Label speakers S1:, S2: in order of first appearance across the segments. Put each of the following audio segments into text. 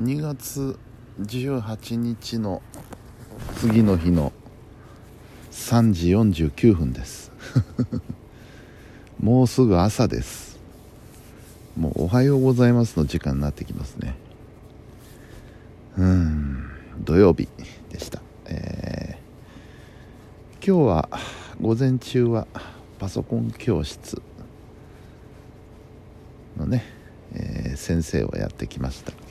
S1: 2月18日の次の日の3時49分です。もうすぐ朝です。もうおはようございますの時間になってきますね。うん土曜日でした。えー、今日は午前中はパソコン教室のね、えー、先生をやってきました。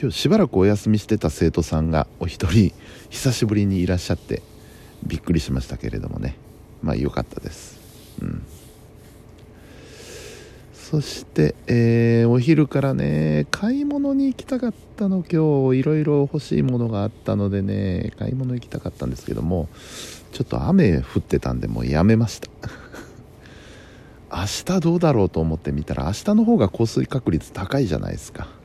S1: 今日しばらくお休みしてた生徒さんがお一人久しぶりにいらっしゃってびっくりしましたけれどもね。まあ良かったです。うん。そして、えー、お昼からね買い物に行きたかったの今日いろいろ欲しいものがあったのでね買い物行きたかったんですけどもちょっと雨降ってたんでもうやめました。明日どうだろうと思ってみたら明日の方が降水確率高いじゃないですか。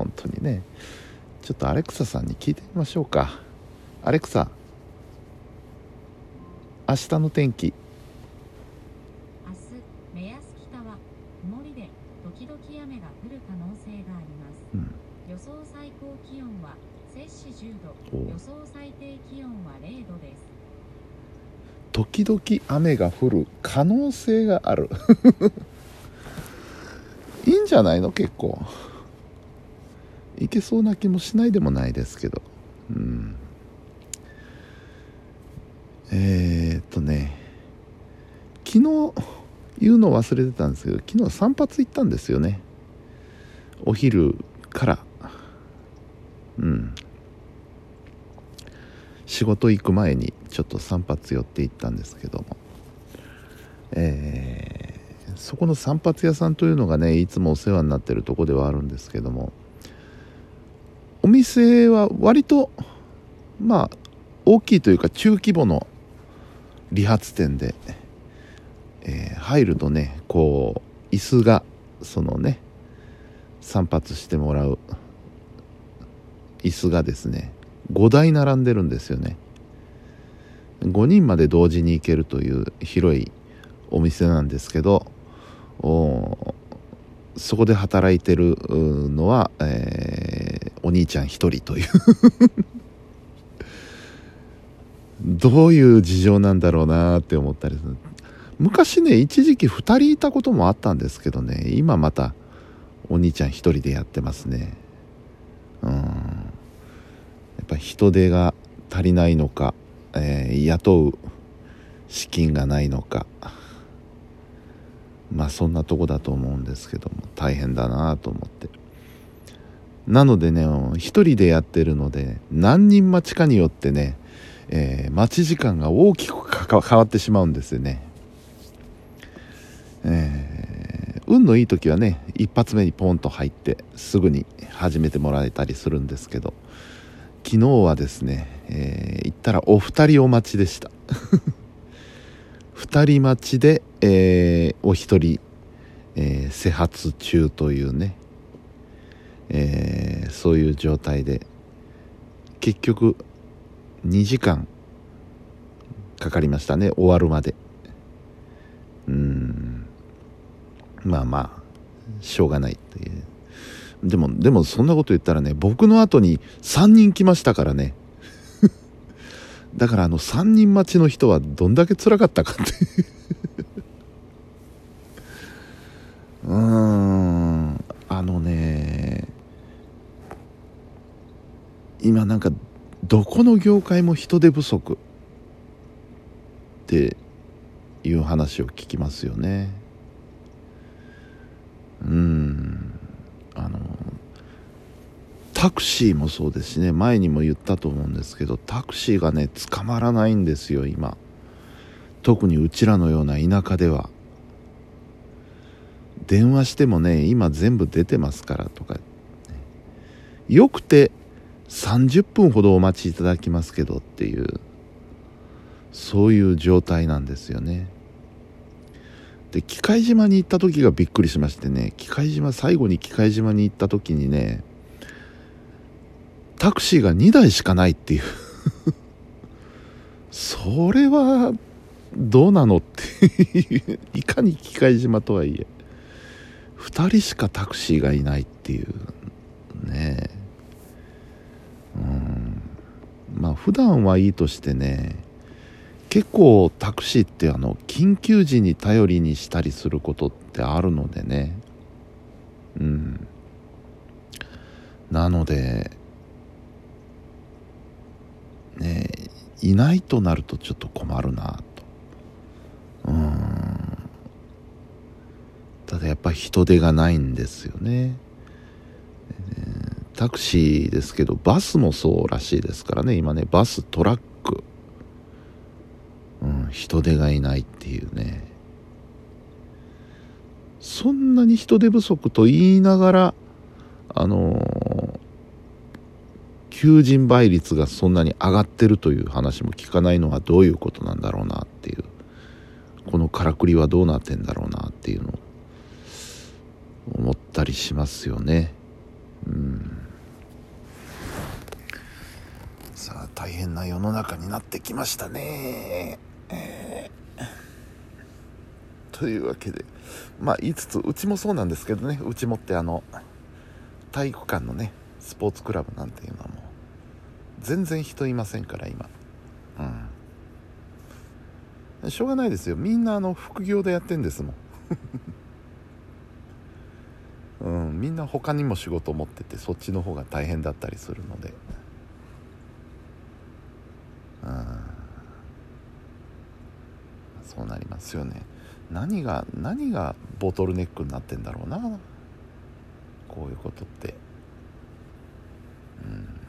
S1: 本当にね。ちょっとアレクサさんに聞いてみましょうか。アレクサ。明日の天気。
S2: 明日目安北は曇りで時々雨が降る可能性があります、うん、予想最高気温は摂氏10度。予想最低気温は0度です。
S1: 時々雨が降る可能性がある。いいんじゃないの？結構いけそうな気もしないでもないですけど。うん。えー、っとね。昨日言うの忘れてたんですけど昨日散髪行ったんですよね。お昼から。うん。仕事行く前にちょっと散髪寄って行ったんですけども。えー、そこの散髪屋さんというのがねいつもお世話になってるとこではあるんですけども。店は割とまあ大きいというか中規模の理髪店で、えー、入るとねこう椅子がそのね散髪してもらう椅子がですね5台並んでるんですよね。5人まで同時に行けるという広いお店なんですけどそこで働いてるのは、えー、お兄ちゃん一人という。どういう事情なんだろうなって思ったりする。昔ね一時期2人いたこともあったんですけどね。今またお兄ちゃん一人でやってますね。うん。やっぱ人手が足りないのか、えー、雇う資金がないのか。まあそんなとこだと思うんですけども大変だなと思って。なのでね一人でやってるので何人待ちかによってね、えー、待ち時間が大きく変わってしまうんですよね。えー、運のいい時はね一発目にポンと入ってすぐに始めてもらえたりするんですけど昨日はですね、えー、行ったらお二人お待ちでした。2人待ちで、えー、お一人、えー、施発中というね、えー、そういう状態で結局2時間かかりましたね終わるまで。うん。まあまあしょうがないっていう。でもでもそんなこと言ったらね僕の後に3人来ましたからね。だからあの3人待ちの人はどんだけ辛かったかってうーんあのね今なんかどこの業界も人手不足っていう話を聞きますよね。うん。あのタクシーもそうですしね。前にも言ったと思うんですけどタクシーがね捕まらないんですよ今。特にうちらのような田舎では。電話してもね今全部出てますからとか、よくて30分ほどお待ちいただきますけどっていうそういう状態なんですよね。で機械島に行った時がびっくりしましてね機械島最後に機械島に行った時にねタクシーが2台しかないっていう。それはどうなのっていかに機械島とはいえ2人しかタクシーがいないっていう。ね。うんまあ普段はいいとしてね結構タクシーってあの緊急時に頼りにしたりすることってあるのでね。うん。なのでねいないとなるとちょっと困るなと。うん。ただやっぱ人手がないんですよね、タクシーですけどバスもそうらしいですからね。今ねバストラック、うん、人手がいないっていうね。そんなに人手不足と言いながらあのー、求人倍率がそんなに上がってるという話も聞かないのはどういうことなんだろうなっていう。このからくりはどうなってんだろうなっていうのを思ったりしますよね。うんさあ大変な世の中になってきましたね、えー、というわけでまあ言いつつうちもそうなんですけどね。うちもってあの体育館のねスポーツクラブなんていうのはもう全然人いませんから今。うん。しょうがないですよ。みんなあの副業でやってんですもん。うん、みんな他にも仕事を持っててそっちの方が大変だったりするのでうんそうなりますよね。何が何がボトルネックになってんだろうな。こういうことって。うん。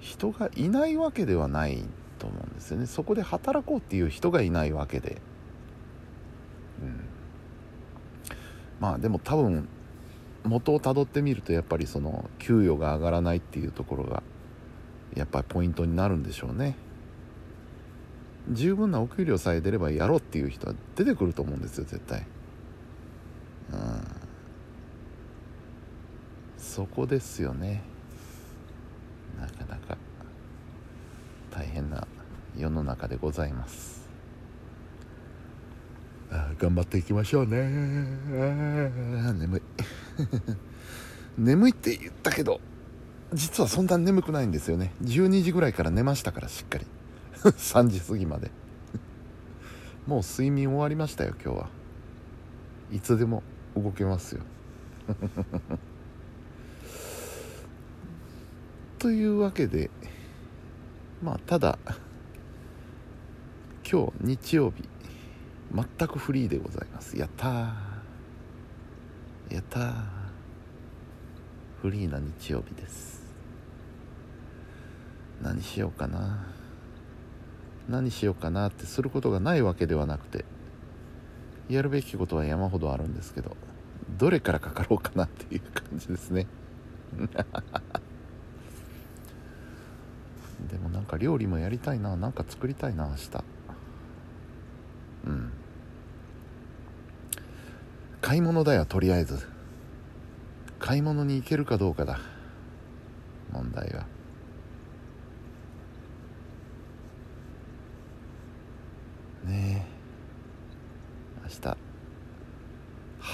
S1: 人がいないわけではないと思うんですよね。そこで働こうっていう人がいないわけで。うん。まあでも多分元をたどってみるとやっぱりその給与が上がらないっていうところがやっぱりポイントになるんでしょうね。十分なお給料さえ出ればやろうっていう人は出てくると思うんですよ絶対。うん。そこですよね。なかなか。大変な世の中でございます。あ頑張っていきましょうね。眠い。眠いって言ったけど実はそんな眠くないんですよね。12時ぐらいから寝ましたからしっかり 3時過ぎまで。もう睡眠終わりましたよ今日は。いつでも動けますよ。というわけでまあただ今日日曜日全くフリーでございます。やったー。やったー。フリーな日曜日です。何しようかな。何しようかなってすることがないわけではなくてやるべきことは山ほどあるんですけどどれからかかろうかなっていう感じですね。でもなんか料理もやりたいな。なんか作りたいな明日。うん。買い物だよとりあえず。買い物に行けるかどうかだ。問題はねえ明日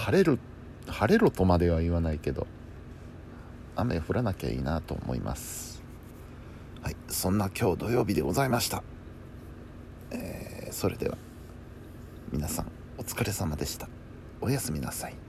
S1: 晴れる晴れろとまでは言わないけど雨降らなきゃいいなと思います。はいそんな今日土曜日でございました。えー、それでは皆さんお疲れ様でした。おやすみなさい。